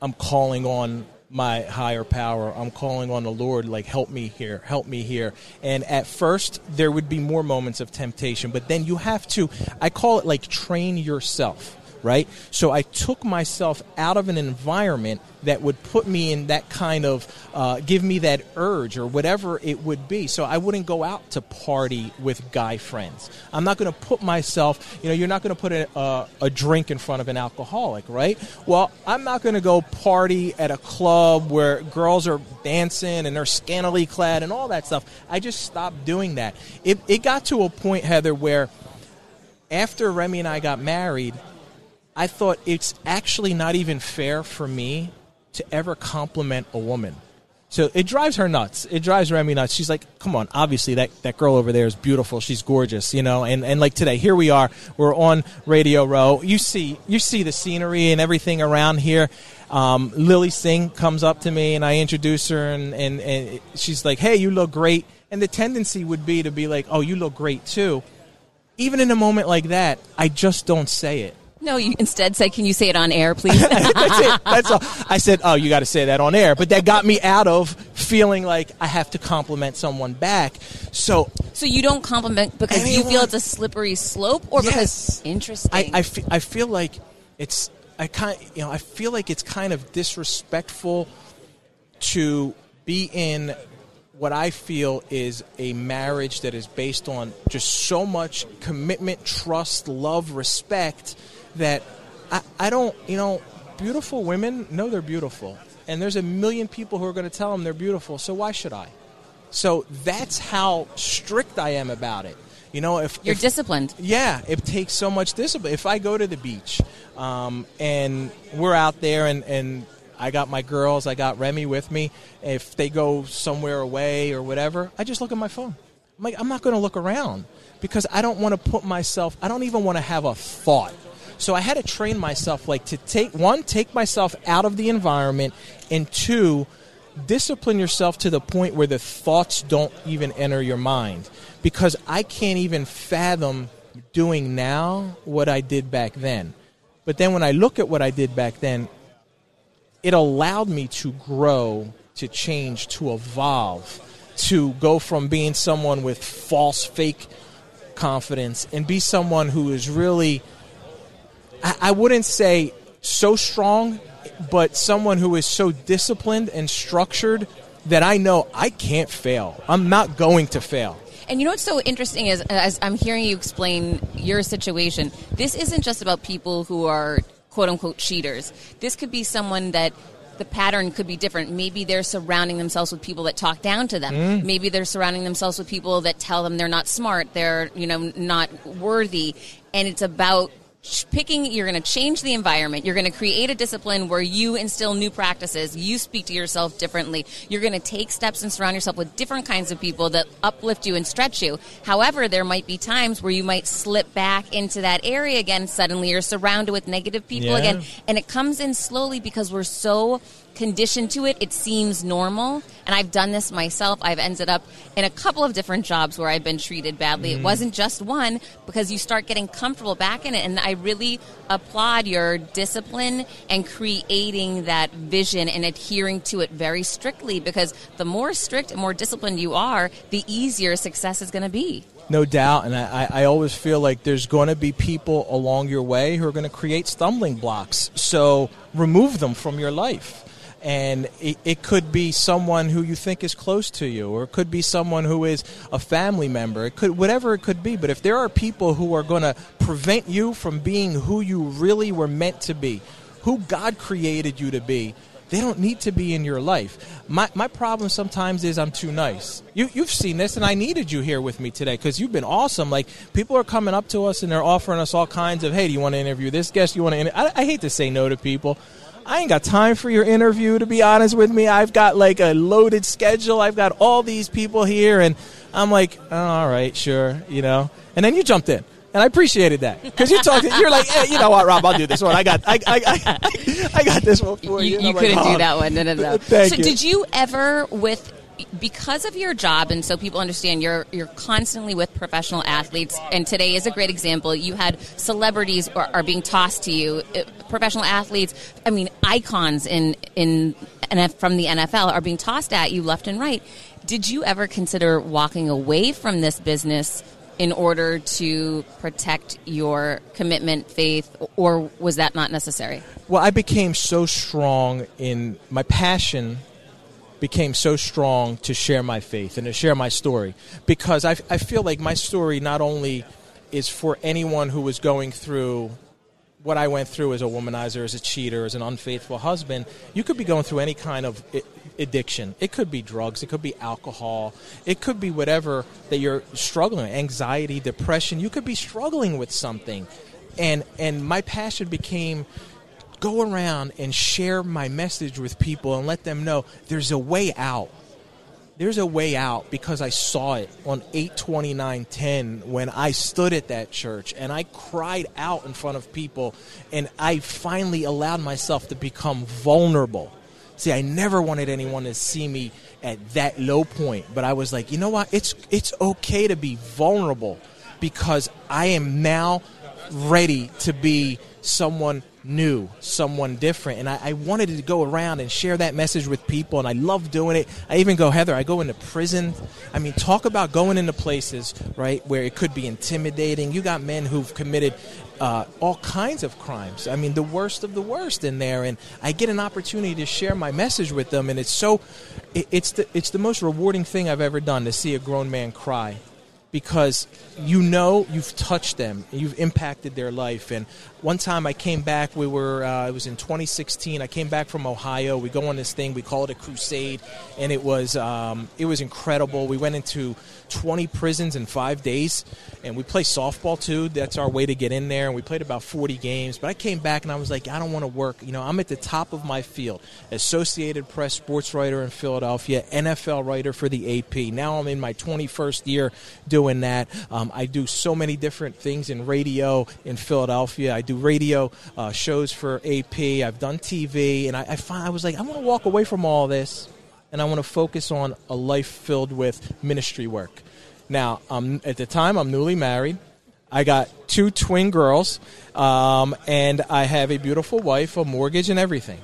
I'm calling on my higher power. I'm calling on the Lord like help me here, help me here. And at first there would be more moments of temptation, but then you have to I call it like train yourself right? So I took myself out of an environment that would put me in that kind of, uh, give me that urge or whatever it would be. So I wouldn't go out to party with guy friends. I'm not going to put myself, you know, you're not going to put a, a, a drink in front of an alcoholic, right? Well, I'm not going to go party at a club where girls are dancing and they're scantily clad and all that stuff. I just stopped doing that. It, it got to a point, Heather, where after Remy and I got married, I thought it's actually not even fair for me to ever compliment a woman. So it drives her nuts. It drives Remy nuts. She's like, come on, obviously that, that girl over there is beautiful. She's gorgeous, you know, and, and like today, here we are. We're on Radio Row. You see you see the scenery and everything around here. Um, Lilly Singh comes up to me and I introduce her and, and, and she's like, Hey, you look great. And the tendency would be to be like, Oh, you look great too. Even in a moment like that, I just don't say it. No, you instead say, "Can you say it on air, please?" (laughs) That's it. That's all. I said, "Oh, you got to say that on air," but that got me out of feeling like I have to compliment someone back. So, so you don't compliment because you feel it's a slippery slope, or because interesting. I, I, fe- I feel like it's I kind you know I feel like it's kind of disrespectful to be in what I feel is a marriage that is based on just so much commitment, trust, love, respect that I, I don't you know beautiful women know they're beautiful and there's a million people who are going to tell them they're beautiful so why should I so that's how strict I am about it you know if You're if- disciplined. yeah, it takes so much discipline. If I go to the beach um, and we're out there and, and I got my girls, I got Remy with me, if they go somewhere away or whatever, I just look at my phone. I'm like, I'm not going to look around because I don't want to put myself, I don't even want to have a thought. So I had to train myself, like to take one, take myself out of the environment, and two, discipline yourself to the point where the thoughts don't even enter your mind because I can't even fathom doing now what I did back then. But then when I look at what I did back then, it allowed me to grow, to change, to evolve, to go from being someone with false, fake confidence and be someone who is really, I, I wouldn't say so strong, but someone who is so disciplined and structured that I know I can't fail. I'm not going to fail. And you know what's so interesting is, as I'm hearing you explain your situation, this isn't just about people who are quote unquote cheaters. This could be someone that the pattern could be different. Maybe they're surrounding themselves with people that talk down to them. Mm. Maybe they're surrounding themselves with people that tell them they're not smart, they're, you know, not worthy. And it's about picking you're going to change the environment. You're going to create a discipline where you instill new practices. You speak to yourself differently. You're going to take steps and surround yourself with different kinds of people that uplift you and stretch you. However there might be times where you might slip back into that area again. Suddenly you're surrounded with negative people Yeah. again. And it comes in slowly because we're so conditioned to it it seems normal. And i've done this myself. I've ended up in a couple of different jobs where i've been treated badly. It mm. wasn't just one because you start getting comfortable back in it. And i really applaud your discipline and creating that vision and adhering to it very strictly because the more strict and more disciplined you are the easier success is going to be. No doubt, and I, I always feel like there's going to be people along your way who are going to create stumbling blocks. So remove them from your life. And it, it could be someone who you think is close to you, or it could be someone who is a family member. It could, whatever it could be. But if there are people who are going to prevent you from being who you really were meant to be, who God created you to be, they don't need to be in your life. My, my problem sometimes is I'm too nice. You, you've seen this, and I needed you here with me today because you've been awesome. Like, people are coming up to us and they're offering us all kinds of, hey, do you want to interview this guest? You want to? I, I hate to say no to people. I ain't got time for your interview, to be honest with me. I've got like a loaded schedule. I've got all these people here, and I'm like, oh, all right, sure, you know. And then you jumped in. And I appreciated that because you talked. You're like, hey, you know what, Rob? I'll do this one. I got, I, I, I, (laughs) I got this one for you. you, you I'm like, couldn't "Oh, do that one. No, no, no. (laughs) So, you. did you ever, with because of your job, and so people understand, you're you're constantly with professional athletes, and today is a great example. You had celebrities are, are being tossed to you, Uh, professional athletes. I mean, icons in in NF, from the NFL are being tossed at you left and right. Did you ever consider walking away from this business? in order to protect your commitment, faith, or was that not necessary? Well, I became so strong in my passion became so strong to share my faith and to share my story because I, I feel like my story not only is for anyone who was going through what I went through as a womanizer, as a cheater, as an unfaithful husband, you could be going through any kind of addiction. It could be drugs, it could be alcohol, it could be whatever that you're struggling with, anxiety, depression. You could be struggling with something. And and my passion became go around and share my message with people and let them know there's a way out there's a way out because I saw it on 82910 when I stood at that church and I cried out in front of people and I finally allowed myself to become vulnerable. See, I never wanted anyone to see me at that low point, but I was like, you know what? It's it's okay to be vulnerable because I am now ready to be someone new, someone different. And I, I, wanted to go around and share that message with people, and I love doing it. I even go, Heather, I go into prison. I mean, talk about going into places, right, where it could be intimidating. You got men who've committed uh, all kinds of crimes. I mean, the worst of the worst in there, and I get an opportunity to share my message with them, and it's so, it, it's the it's the most rewarding thing I've ever done to see a grown man cry because you know you've touched them, you've impacted their life. And one time I came back, we were, uh, it was in 2016. I came back from Ohio. We go on this thing, we call it a crusade, and it was um, it was incredible. We went into 20 prisons in five days, and we play softball too. That's our way to get in there. And we played about 40 games. But I came back and I was like, I don't want to work. You know, I'm at the top of my field, Associated Press sports writer in Philadelphia, NFL writer for the AP. Now I'm in my 21st year doing that. Um, I do so many different things in radio in Philadelphia. I do radio uh, shows for AP. I've done TV, and I, I find I was like, I want to walk away from all this, and I want to focus on a life filled with ministry work. Now, um, at the time, I'm newly married. I got two twin girls, um, and I have a beautiful wife, a mortgage, and everything.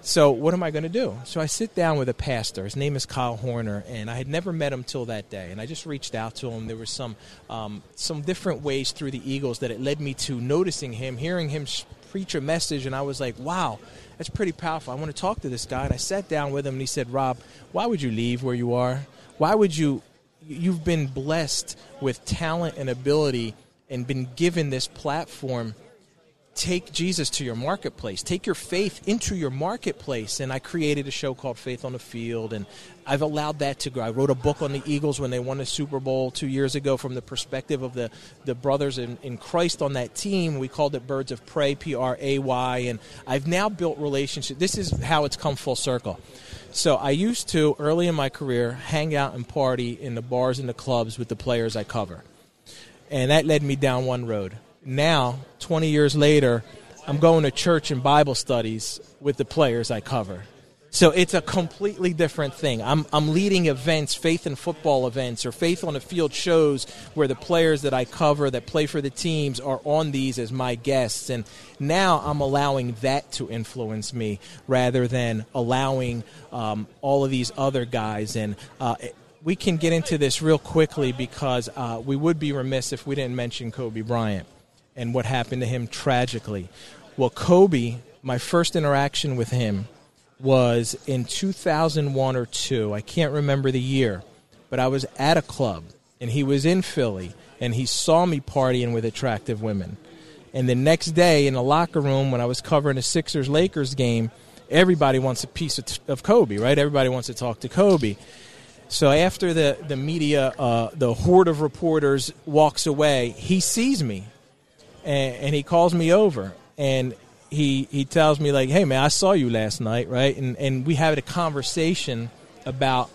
So what am I going to do? So I sit down with a pastor. His name is Kyle Horner, and I had never met him till that day. And I just reached out to him. There were some um, some different ways through the Eagles that it led me to noticing him, hearing him preach a message, and I was like, wow. That's pretty powerful. I want to talk to this guy. And I sat down with him, and he said, Rob, why would you leave where you are? Why would you? You've been blessed with talent and ability and been given this platform take Jesus to your marketplace. Take your faith into your marketplace. And I created a show called Faith on the Field, and I've allowed that to grow. I wrote a book on the Eagles when they won the Super Bowl two years ago from the perspective of the, the brothers in, in Christ on that team. We called it Birds of Prey, P R A Y. And I've now built relationships. This is how it's come full circle. So I used to, early in my career, hang out and party in the bars and the clubs with the players I cover. And that led me down one road now, 20 years later, I'm going to church and Bible studies with the players I cover. So it's a completely different thing. I'm, I'm leading events, faith and football events, or faith on the field shows where the players that I cover that play for the teams are on these as my guests. And now I'm allowing that to influence me rather than allowing um, all of these other guys. And uh, we can get into this real quickly because uh, we would be remiss if we didn't mention Kobe Bryant and what happened to him tragically. Well, Kobe, my first interaction with him was in 2001 or 2. I can't remember the year, but I was at a club and he was in Philly and he saw me partying with attractive women. And the next day in the locker room when I was covering a Sixers Lakers game, everybody wants a piece of, of Kobe, right? Everybody wants to talk to Kobe. So after the the media, uh, the horde of reporters walks away, he sees me and, and he calls me over and he he tells me like, "Hey man, I saw you last night, right?" And and we had a conversation about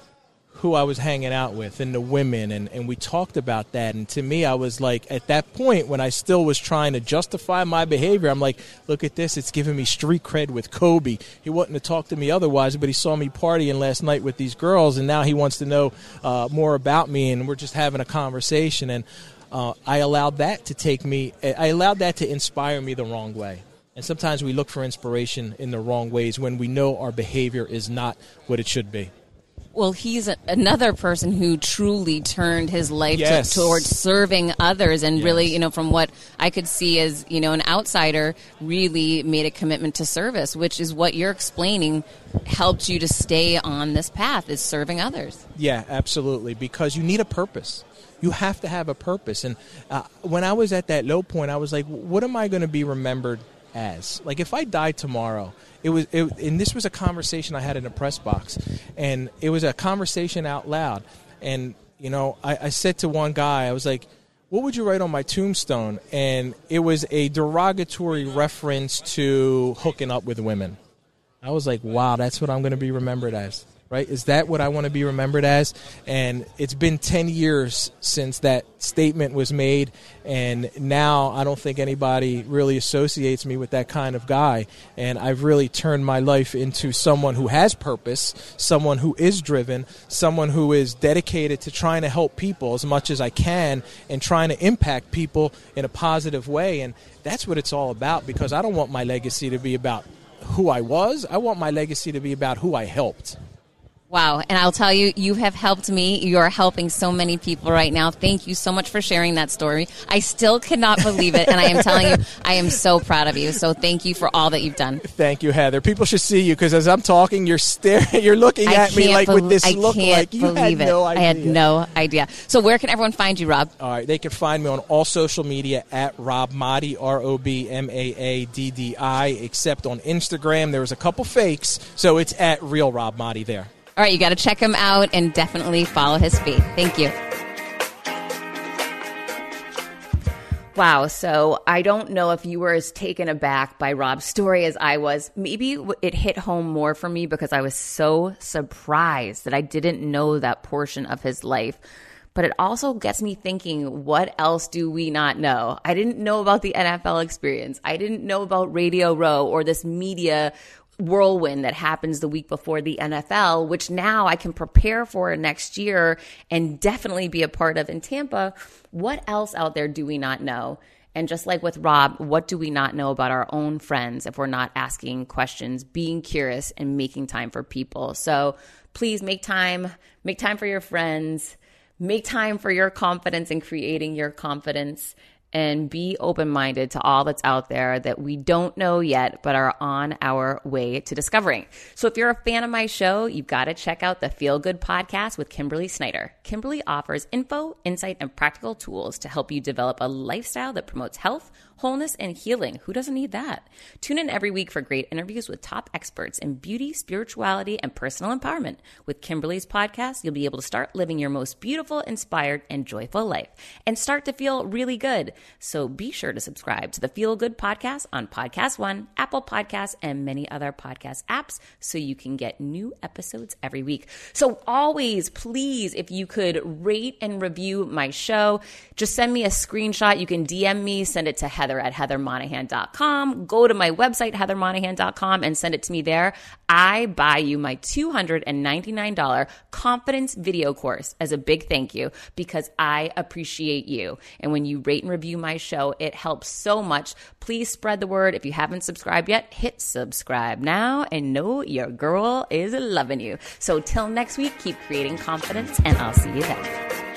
who I was hanging out with and the women and, and we talked about that. And to me I was like at that point when I still was trying to justify my behavior I'm like look at this. It's giving me street cred with Kobe. He wouldn't have talked to me otherwise but he saw me partying last night with these girls and now he wants to know uh, more about me. And we're just having a conversation and uh, I allowed that to take me, I allowed that to inspire me the wrong way. And sometimes we look for inspiration in the wrong ways when we know our behavior is not what it should be. Well, he's a, another person who truly turned his life Yes. to, towards serving others, and really, you know, from what I could see as you know an outsider, really made a commitment to service, which is what you're explaining helped you to stay on this path is serving others. Yeah, absolutely. Because you need a purpose. You have to have a purpose. And uh, when I was at that low point, I was like, what am I going to be remembered as? Like, if I die tomorrow, it was, it, and this was a conversation I had in a press box, and it was a conversation out loud. And, you know, I, I said to one guy, I was like, what would you write on my tombstone? And it was a derogatory reference to hooking up with women. I was like, wow, that's what I'm going to be remembered as. Right? Is that what I want to be remembered as? And it's been 10 years since that statement was made. And now I don't think anybody really associates me with that kind of guy. And I've really turned my life into someone who has purpose, someone who is driven, someone who is dedicated to trying to help people as much as I can and trying to impact people in a positive way. And that's what it's all about because I don't want my legacy to be about who I was. I want my legacy to be about who I helped. Wow. And I'll tell you, you have helped me. You're helping so many people right now. Thank you so much for sharing that story. I still cannot believe it. And I am telling you, I am so proud of you. So thank you for all that you've done. Thank you, Heather. People should see you because as I'm talking, you're staring, (laughs) you're looking at me like bel- with this I look can't like you believe had it. no idea. I had no idea. So where can everyone find you, Rob? All right, they can find me on all social media at Rob Maaddi, R O B M A A D D I, except on Instagram. There was a couple fakes, so it's at Real Rob Maaddi there. All right, you got to check him out and definitely follow his feed. Thank you. Wow. So I don't know if you were as taken aback by Rob's story as I was. Maybe it hit home more for me because I was so surprised that I didn't know that portion of his life. But it also gets me thinking, what else do we not know? I didn't know about the NFL experience. I didn't know about Radio Row or this media whirlwind that happens the week before the NFL, which now I can prepare for next year and definitely be a part of in Tampa. What else out there do we not know? And just like with Rob, what do we not know about our own friends if we're not asking questions, being curious, and making time for people? So please make time, make time for your friends, make time for your confidence and creating your confidence and be open minded to all that's out there that we don't know yet, but are on our way to discovering. So, if you're a fan of my show, you've got to check out the Feel Good podcast with Kimberly Snyder. Kimberly offers info, insight, and practical tools to help you develop a lifestyle that promotes health, wholeness, and healing. Who doesn't need that? Tune in every week for great interviews with top experts in beauty, spirituality, and personal empowerment. With Kimberly's podcast, you'll be able to start living your most beautiful, inspired, and joyful life and start to feel really good. So be sure to subscribe to the Feel Good podcast on Podcast One, Apple Podcasts, and many other podcast apps so you can get new episodes every week. So always, please, if you could rate and review my show, just send me a screenshot. You can DM me, send it to Heather at heathermonahan.com. Go to my website, heathermonahan.com, and send it to me there. I buy you my $299 confidence video course as a big thank you because I appreciate you. And when you rate and review my show, it helps so much. Please spread the word. If you haven't subscribed yet, hit subscribe now and know your girl is loving you. So till next week, keep creating confidence and I'll see you then.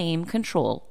control